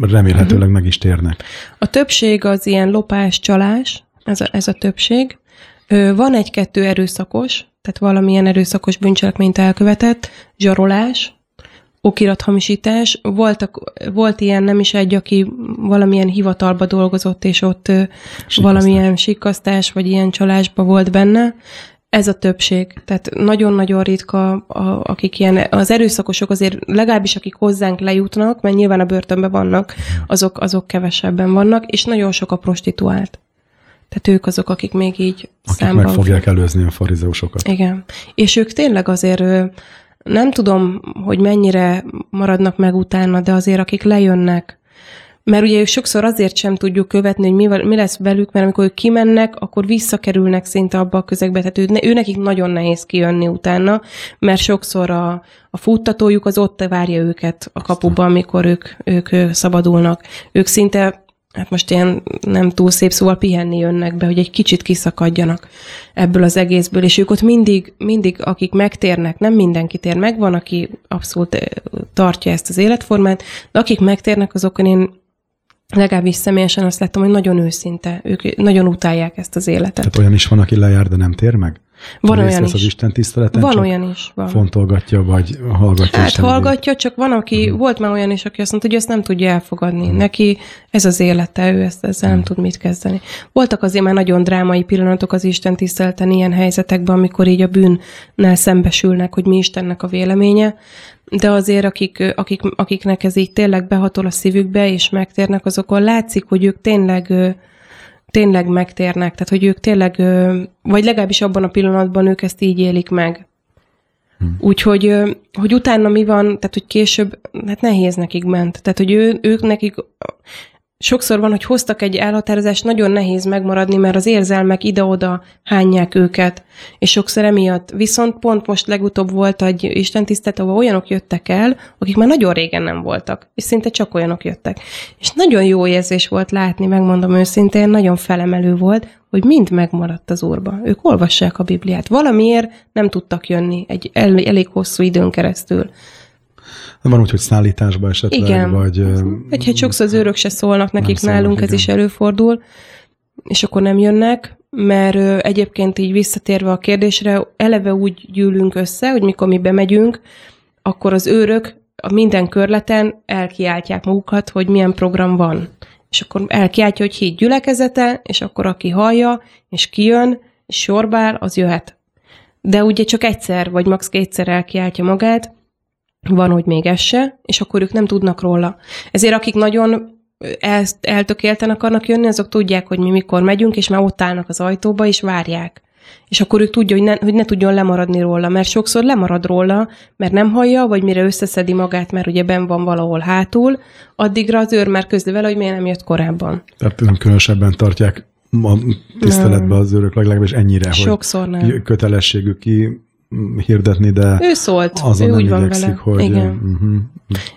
remélhetőleg uh-huh. meg is térnek. A többség az ilyen lopás, csalás, ez a, ez a többség. Van egy-kettő erőszakos, tehát valamilyen erőszakos bűncselekményt elkövetett, zsarolás, okirathamisítás. Voltak, volt ilyen nem is egy, aki valamilyen hivatalba dolgozott, és ott sikasztás. valamilyen sikasztás, vagy ilyen csalásba volt benne. Ez a többség. Tehát nagyon-nagyon ritka, a, akik ilyen, az erőszakosok azért legalábbis akik hozzánk lejutnak, mert nyilván a börtönben vannak, azok, azok kevesebben vannak, és nagyon sok a prostituált. Tehát ők azok, akik még így akik számban... meg fogják előzni a farizeusokat. Igen. És ők tényleg azért nem tudom, hogy mennyire maradnak meg utána, de azért akik lejönnek, mert ugye ők sokszor azért sem tudjuk követni, hogy mi, mi lesz velük, mert amikor ők kimennek, akkor visszakerülnek szinte abba a közegbe. Tehát ő, ő nekik nagyon nehéz kijönni utána, mert sokszor a, a futtatójuk az ott várja őket a kapuban, amikor ők, ők szabadulnak. Ők szinte hát most ilyen nem túl szép szóval pihenni jönnek be, hogy egy kicsit kiszakadjanak ebből az egészből, és ők ott mindig, mindig akik megtérnek, nem mindenki tér meg, van, aki abszolút eh, tartja ezt az életformát, de akik megtérnek, azokon én legalábbis személyesen azt láttam, hogy nagyon őszinte, ők nagyon utálják ezt az életet. Tehát olyan is van, aki lejár, de nem tér meg? Van olyan is. az Isten tiszteleten? Van olyan is. Van. Fontolgatja, vagy hallgatja Hát hallgatja, csak van, aki, uh-huh. volt már olyan is, aki azt mondta, hogy ezt nem tudja elfogadni. Uh-huh. Neki ez az élete, ő ezt, ezzel uh-huh. nem tud mit kezdeni. Voltak azért már nagyon drámai pillanatok az Isten tiszteleten ilyen helyzetekben, amikor így a bűnnel szembesülnek, hogy mi Istennek a véleménye, de azért akik, akik, akiknek ez így tényleg behatol a szívükbe, és megtérnek, azokon látszik, hogy ők tényleg tényleg megtérnek, tehát hogy ők tényleg, vagy legalábbis abban a pillanatban ők ezt így élik meg. Hmm. Úgyhogy, hogy utána mi van, tehát hogy később, hát nehéz nekik ment. Tehát, hogy ő, ők nekik sokszor van, hogy hoztak egy elhatározást, nagyon nehéz megmaradni, mert az érzelmek ide-oda hányják őket, és sokszor emiatt. Viszont pont most legutóbb volt egy istentisztelt, ahol olyanok jöttek el, akik már nagyon régen nem voltak, és szinte csak olyanok jöttek. És nagyon jó érzés volt látni, megmondom őszintén, nagyon felemelő volt, hogy mind megmaradt az úrba. Ők olvassák a Bibliát. Valamiért nem tudtak jönni egy elég hosszú időn keresztül. Van úgy, hogy szállításba esetleg, Igen. vagy... Vagy hát sokszor az őrök se szólnak nekik szólnak, nálunk, igen. ez is előfordul, és akkor nem jönnek, mert egyébként így visszatérve a kérdésre, eleve úgy gyűlünk össze, hogy mikor mi bemegyünk, akkor az őrök a minden körleten elkiáltják magukat, hogy milyen program van. És akkor elkiáltja, hogy hét gyülekezete, és akkor aki hallja, és kijön, és sorbál, az jöhet. De ugye csak egyszer, vagy max. kétszer elkiáltja magát, van, hogy még ez se, és akkor ők nem tudnak róla. Ezért akik nagyon el, eltökélten akarnak jönni, azok tudják, hogy mi mikor megyünk, és már ott állnak az ajtóba, és várják. És akkor ők tudja, hogy ne, hogy ne tudjon lemaradni róla, mert sokszor lemarad róla, mert nem hallja, vagy mire összeszedi magát, mert ugye ben van valahol hátul, addigra az őr már közli vele, hogy miért nem jött korábban. Tehát nem különösebben tartják a tiszteletbe az őrök legalábbis ennyire, Sokszor hogy nem. kötelességük ki hirdetni, de ő szólt, azon ő nem úgy van igyekszik, vele. hogy... Igen. Uh-huh.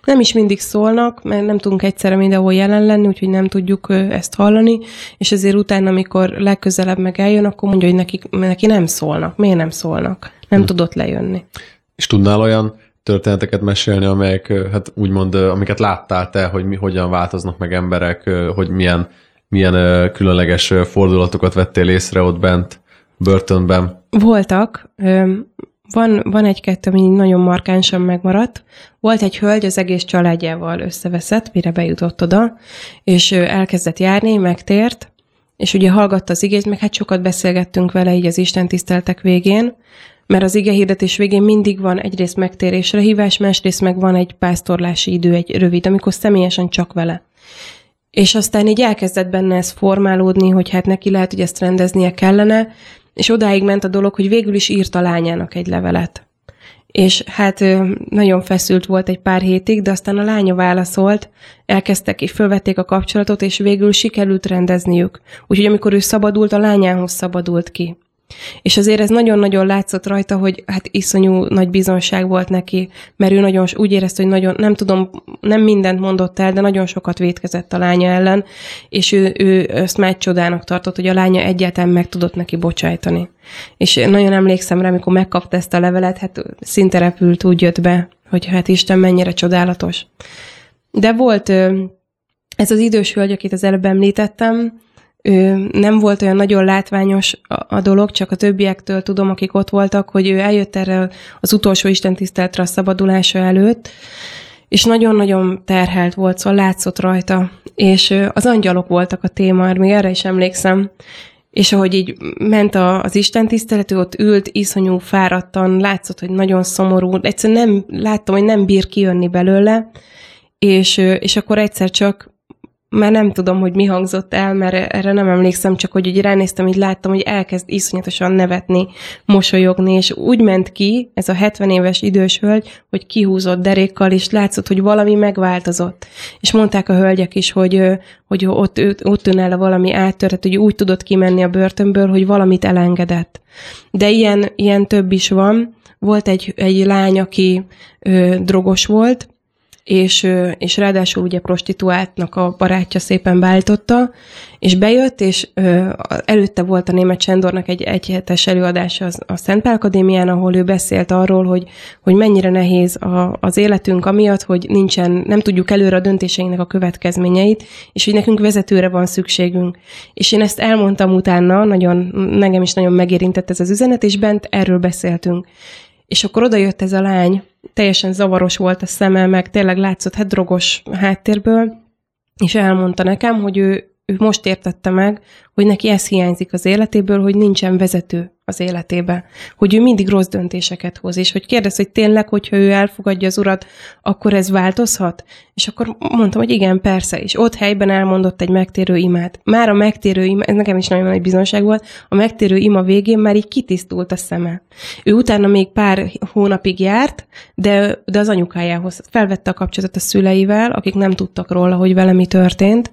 Nem is mindig szólnak, mert nem tudunk egyszerre mindenhol jelen lenni, úgyhogy nem tudjuk ezt hallani, és ezért utána, amikor legközelebb meg eljön, akkor mondja, hogy neki, neki nem szólnak. Miért nem szólnak? Nem hm. tudott lejönni. És tudnál olyan történeteket mesélni, amelyek, hát úgymond, amiket láttál te, hogy mi, hogyan változnak meg emberek, hogy milyen, milyen különleges fordulatokat vettél észre ott bent, börtönben? Voltak. van, van egy-kettő, ami nagyon markánsan megmaradt. Volt egy hölgy, az egész családjával összeveszett, mire bejutott oda, és elkezdett járni, megtért, és ugye hallgatta az igét, meg hát sokat beszélgettünk vele így az Isten tiszteltek végén, mert az ige hirdetés végén mindig van egyrészt megtérésre hívás, másrészt meg van egy pásztorlási idő, egy rövid, amikor személyesen csak vele. És aztán így elkezdett benne ez formálódni, hogy hát neki lehet, hogy ezt rendeznie kellene, és odáig ment a dolog, hogy végül is írt a lányának egy levelet. És hát nagyon feszült volt egy pár hétig, de aztán a lánya válaszolt, elkezdtek és fölvették a kapcsolatot, és végül sikerült rendezniük. Úgyhogy amikor ő szabadult, a lányához szabadult ki. És azért ez nagyon-nagyon látszott rajta, hogy hát iszonyú nagy bizonság volt neki, mert ő nagyon úgy érezte, hogy nagyon, nem tudom, nem mindent mondott el, de nagyon sokat vétkezett a lánya ellen, és ő, ő ezt már csodának tartott, hogy a lánya egyáltalán meg tudott neki bocsájtani. És nagyon emlékszem rá, amikor megkapta ezt a levelet, hát szinte repült, úgy jött be, hogy hát Isten mennyire csodálatos. De volt ez az idős hölgy, akit az előbb említettem, ő nem volt olyan nagyon látványos a, dolog, csak a többiektől tudom, akik ott voltak, hogy ő eljött erre az utolsó istentiszteltre a szabadulása előtt, és nagyon-nagyon terhelt volt, szóval látszott rajta, és az angyalok voltak a téma, még erre is emlékszem, és ahogy így ment a, az Isten tisztelet, ott ült, iszonyú fáradtan, látszott, hogy nagyon szomorú, egyszerűen nem, láttam, hogy nem bír kijönni belőle, és, és akkor egyszer csak már nem tudom, hogy mi hangzott el, mert erre nem emlékszem, csak hogy így ránéztem, így láttam, hogy elkezd iszonyatosan nevetni, mosolyogni, és úgy ment ki, ez a 70 éves idős hölgy, hogy kihúzott derékkal, és látszott, hogy valami megváltozott. És mondták a hölgyek is, hogy, hogy ott, ott el valami áttörhet, hogy úgy tudott kimenni a börtönből, hogy valamit elengedett. De ilyen, ilyen több is van. Volt egy, egy lány, aki ö, drogos volt, és, és ráadásul ugye prostituáltnak a barátja szépen beállította, és bejött, és előtte volt a német Csendornak egy egyhetes előadása a Szent Pál Akadémián, ahol ő beszélt arról, hogy, hogy mennyire nehéz a, az életünk amiatt, hogy nincsen, nem tudjuk előre a döntéseinknek a következményeit, és hogy nekünk vezetőre van szükségünk. És én ezt elmondtam utána, nagyon, nekem is nagyon megérintett ez az üzenet, és bent erről beszéltünk. És akkor oda jött ez a lány, teljesen zavaros volt a szeme, meg tényleg látszott hát drogos háttérből, és elmondta nekem, hogy ő, ő most értette meg, hogy neki ez hiányzik az életéből, hogy nincsen vezető az életébe, hogy ő mindig rossz döntéseket hoz, és hogy kérdez, hogy tényleg, hogyha ő elfogadja az urat, akkor ez változhat? És akkor mondtam, hogy igen, persze, és ott helyben elmondott egy megtérő imát. Már a megtérő ima, ez nekem is nagyon nagy bizonság volt, a megtérő ima végén már így kitisztult a szeme. Ő utána még pár hónapig járt, de, de az anyukájához felvette a kapcsolatot a szüleivel, akik nem tudtak róla, hogy vele mi történt,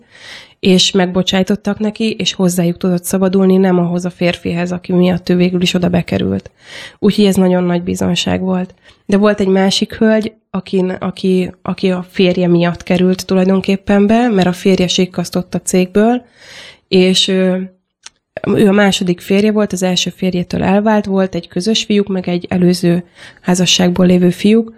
és megbocsájtottak neki, és hozzájuk tudott szabadulni, nem ahhoz a férfihez, aki miatt ő végül is oda bekerült. Úgyhogy ez nagyon nagy bizonság volt. De volt egy másik hölgy, aki, aki, aki a férje miatt került tulajdonképpen be, mert a férje sikkasztott a cégből, és ő, ő a második férje volt, az első férjétől elvált volt, egy közös fiúk, meg egy előző házasságból lévő fiúk,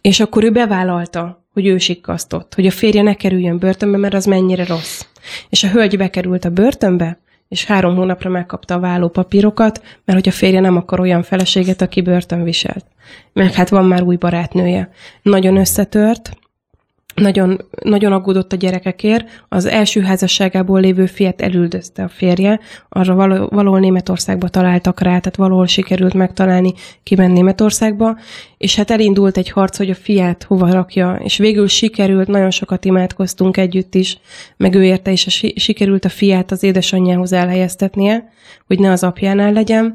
és akkor ő bevállalta, hogy ő sikkasztott, hogy a férje ne kerüljön börtönbe, mert az mennyire rossz. És a hölgy bekerült a börtönbe, és három hónapra megkapta a vállópapírokat, mert hogy a férje nem akar olyan feleséget, aki börtön viselt. Meg hát van már új barátnője. Nagyon összetört, nagyon, nagyon aggódott a gyerekekért. Az első házasságából lévő fiat elüldözte a férje, arra való, valahol Németországba találtak rá, tehát valahol sikerült megtalálni, kimenni Németországba, és hát elindult egy harc, hogy a fiát hova rakja, és végül sikerült, nagyon sokat imádkoztunk együtt is, meg ő érte, és sikerült a fiát az édesanyjához elhelyeztetnie, hogy ne az apjánál legyen,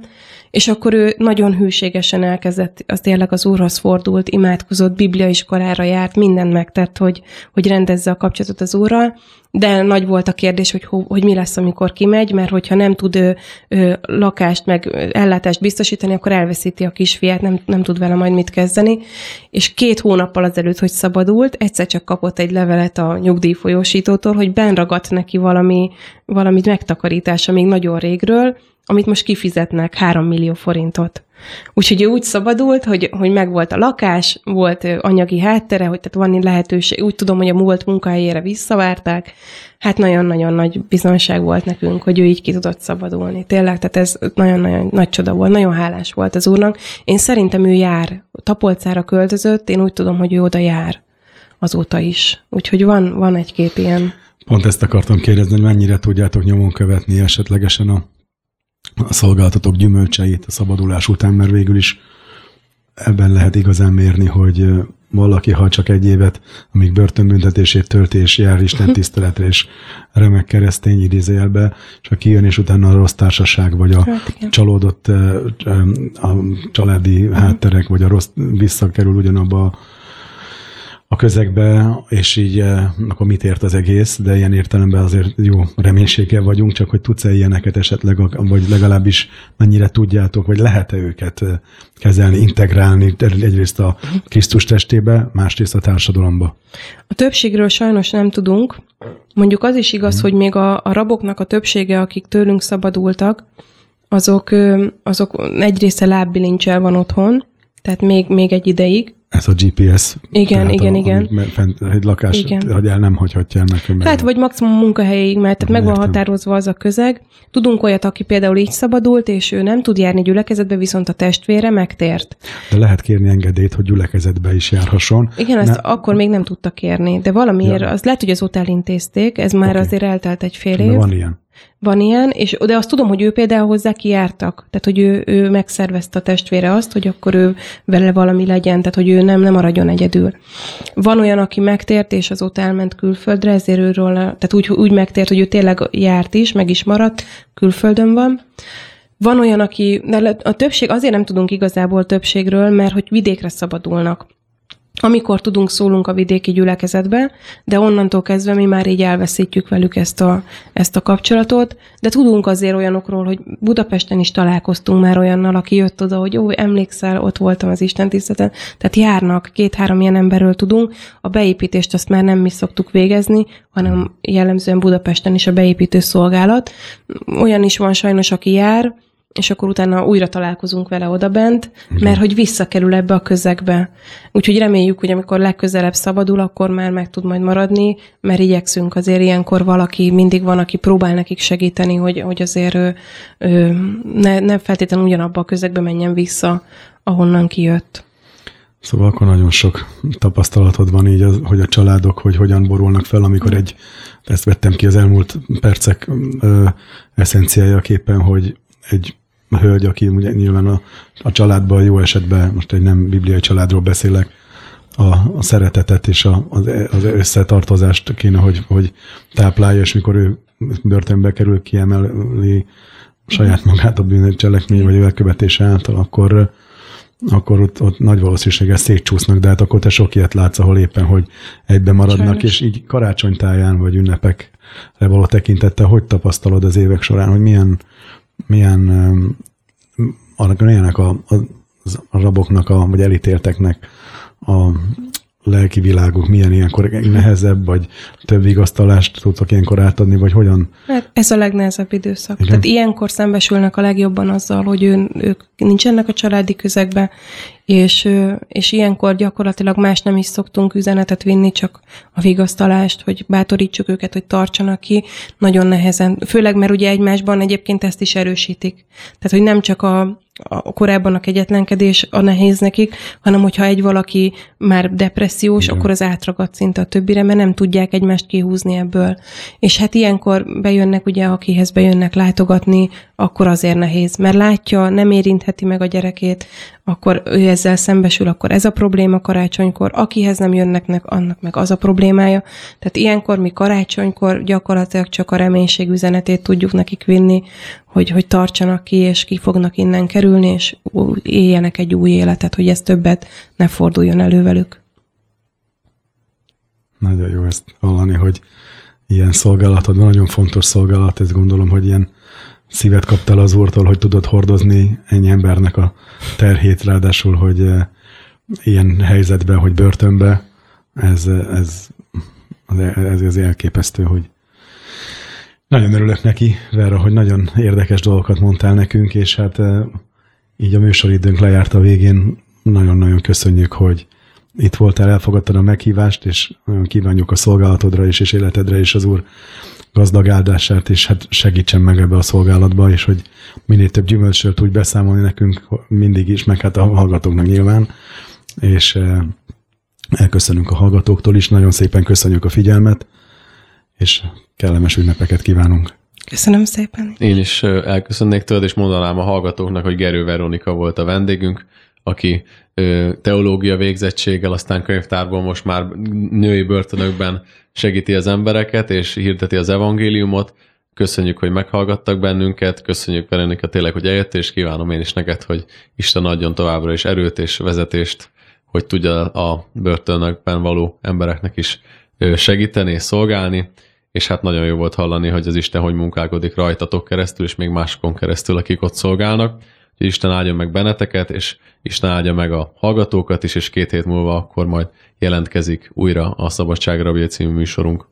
és akkor ő nagyon hűségesen elkezdett, az tényleg az úrhoz fordult, imádkozott, bibliaiskolára járt, mindent megtett, hogy, hogy rendezze a kapcsolatot az úrral, de nagy volt a kérdés, hogy, hogy mi lesz, amikor kimegy, mert hogyha nem tud ő, ő lakást meg ellátást biztosítani, akkor elveszíti a kisfiát, nem, nem tud vele majd mit kezdeni. És két hónappal azelőtt, hogy szabadult, egyszer csak kapott egy levelet a nyugdíjfolyósítótól, hogy benragadt neki valami, valami megtakarítása még nagyon régről, amit most kifizetnek 3 millió forintot. Úgyhogy ő úgy szabadult, hogy, hogy megvolt a lakás, volt anyagi háttere, hogy tehát van lehetőség. Úgy tudom, hogy a múlt munkahelyére visszavárták. Hát nagyon-nagyon nagy bizonság volt nekünk, hogy ő így ki tudott szabadulni. Tényleg, tehát ez nagyon-nagyon nagy csoda volt. Nagyon hálás volt az úrnak. Én szerintem ő jár. Tapolcára költözött, én úgy tudom, hogy ő oda jár azóta is. Úgyhogy van, van egy-két ilyen. Pont ezt akartam kérdezni, hogy mennyire tudjátok nyomon követni esetlegesen a a szolgáltatók gyümölcseit a szabadulás után, mert végül is ebben lehet igazán mérni, hogy valaki, ha csak egy évet, amíg börtönbüntetését tölti, és jár Isten tiszteletre, és remek keresztény idézélbe, és aki jön, és utána a rossz társaság, vagy a hát, csalódott a családi hátterek, vagy a rossz visszakerül ugyanabba a a közegbe, és így eh, akkor mit ért az egész, de ilyen értelemben azért jó reménységgel vagyunk, csak hogy tudsz-e ilyeneket esetleg, vagy legalábbis mennyire tudjátok, vagy lehet-e őket eh, kezelni, integrálni egyrészt a Krisztus testébe, másrészt a társadalomba? A többségről sajnos nem tudunk. Mondjuk az is igaz, hmm. hogy még a, a raboknak a többsége, akik tőlünk szabadultak, azok, azok egy része lábbilincsel van otthon, tehát még, még egy ideig, ez a GPS. Igen, igen, a, igen. Fent, egy lakás, igen. hogy el nem hagyhatja el meg. Hát, vagy maximum munkahelyeig, mert tehát meg van határozva az a közeg. Tudunk olyat, aki például így szabadult, és ő nem tud járni gyülekezetbe, viszont a testvére megtért. De lehet kérni engedélyt, hogy gyülekezetbe is járhasson. Igen, ezt ne... akkor még nem tudta kérni, de valamiért, ja. az lehet, hogy azóta elintézték, ez már okay. azért eltelt egy fél év. De van ilyen. Van ilyen, és de azt tudom, hogy ő például hozzá kijártak. Tehát, hogy ő, ő megszervezte a testvére azt, hogy akkor ő vele valami legyen, tehát, hogy ő nem, nem maradjon egyedül. Van olyan, aki megtért, és azóta elment külföldre, ezért őről, tehát úgy, úgy megtért, hogy ő tényleg járt is, meg is maradt, külföldön van. Van olyan, aki, de a többség, azért nem tudunk igazából többségről, mert hogy vidékre szabadulnak amikor tudunk, szólunk a vidéki gyülekezetbe, de onnantól kezdve mi már így elveszítjük velük ezt a, ezt a kapcsolatot, de tudunk azért olyanokról, hogy Budapesten is találkoztunk már olyannal, aki jött oda, hogy ó, emlékszel, ott voltam az Isten tiszteleten, tehát járnak, két-három ilyen emberről tudunk, a beépítést azt már nem mi szoktuk végezni, hanem jellemzően Budapesten is a beépítő szolgálat. Olyan is van sajnos, aki jár, és akkor utána újra találkozunk vele odabent, Igen. mert hogy visszakerül ebbe a közegbe. Úgyhogy reméljük, hogy amikor legközelebb szabadul, akkor már meg tud majd maradni, mert igyekszünk azért ilyenkor valaki, mindig van, aki próbál nekik segíteni, hogy, hogy azért ő, ő ne, ne feltétlenül ugyanabba a közegbe menjen vissza, ahonnan kijött. Szóval akkor nagyon sok tapasztalatod van így, hogy a családok, hogy hogyan borulnak fel, amikor egy, ezt vettem ki az elmúlt percek ö, eszenciájaképpen, hogy egy hölgy, aki ugye nyilván a, a családban jó esetben, most egy nem bibliai családról beszélek, a, a szeretetet és a, az, az összetartozást kéne, hogy, hogy táplálja, és mikor ő börtönbe kerül, kiemeli saját magát a bűncselekmény vagy elkövetése által, akkor, akkor ott, ott nagy valószínűséggel szétcsúsznak, de hát akkor te sok ilyet látsz, ahol éppen, hogy egybe maradnak, Sajnos. és így karácsonytáján vagy ünnepekre való tekintette, hogy tapasztalod az évek során, hogy milyen milyen annak milyenek a, a, a raboknak, a, vagy elítélteknek a lelki világuk milyen ilyenkor nehezebb, vagy több vigasztalást tudtok ilyenkor átadni, vagy hogyan? Hát ez a legnehezebb időszak. Igen? Tehát ilyenkor szembesülnek a legjobban azzal, hogy ő, ők nincsenek a családi közegben, és, és ilyenkor gyakorlatilag más nem is szoktunk üzenetet vinni, csak a vigasztalást, hogy bátorítsuk őket, hogy tartsanak ki, nagyon nehezen. Főleg, mert ugye egymásban egyébként ezt is erősítik. Tehát, hogy nem csak a, a korábban a kegyetlenkedés a nehéz nekik, hanem hogyha egy valaki már depressziós, Igen. akkor az átragad szinte a többire, mert nem tudják egymást kihúzni ebből. És hát ilyenkor bejönnek, ugye, akihez bejönnek látogatni, akkor azért nehéz, mert látja, nem érintheti meg a gyerekét, akkor ő ezzel szembesül, akkor ez a probléma karácsonykor, akihez nem jönnek, annak meg az a problémája. Tehát ilyenkor mi karácsonykor gyakorlatilag csak a reménység üzenetét tudjuk nekik vinni, hogy, hogy tartsanak ki, és ki fognak innen kerülni, és éljenek egy új életet, hogy ez többet ne forduljon elő velük. Nagyon jó ezt hallani, hogy ilyen szolgálatod, nagyon fontos szolgálat, ezt gondolom, hogy ilyen szívet kaptál az úrtól, hogy tudod hordozni ennyi embernek a terhét, ráadásul, hogy eh, ilyen helyzetben, hogy börtönbe, ez, ez, ez, ez elképesztő, hogy nagyon örülök neki, Vera, hogy nagyon érdekes dolgokat mondtál nekünk, és hát eh, így a műsoridőnk lejárt a végén. Nagyon-nagyon köszönjük, hogy itt voltál, elfogadtad a meghívást, és nagyon kívánjuk a szolgálatodra is, és életedre is az Úr gazdag áldását, és hát segítsen meg ebbe a szolgálatba, és hogy minél több gyümölcsről tudj beszámolni nekünk mindig is, meg hát a hallgatóknak nyilván, és eh, elköszönünk a hallgatóktól is, nagyon szépen köszönjük a figyelmet, és kellemes ünnepeket kívánunk. Köszönöm szépen. Én is elköszönnék tőled, és mondanám a hallgatóknak, hogy Gerő Veronika volt a vendégünk, aki teológia végzettséggel, aztán könyvtárból most már női börtönökben segíti az embereket, és hirdeti az evangéliumot. Köszönjük, hogy meghallgattak bennünket, köszönjük Veronika tényleg, hogy eljöttél, és kívánom én is neked, hogy Isten adjon továbbra is erőt és vezetést, hogy tudja a börtönökben való embereknek is segíteni szolgálni és hát nagyon jó volt hallani, hogy az Isten hogy munkálkodik rajtatok keresztül, és még máskon keresztül, akik ott szolgálnak. Hogy Isten áldja meg benneteket, és Isten áldja meg a hallgatókat is, és két hét múlva akkor majd jelentkezik újra a Szabadság Rabja című műsorunk.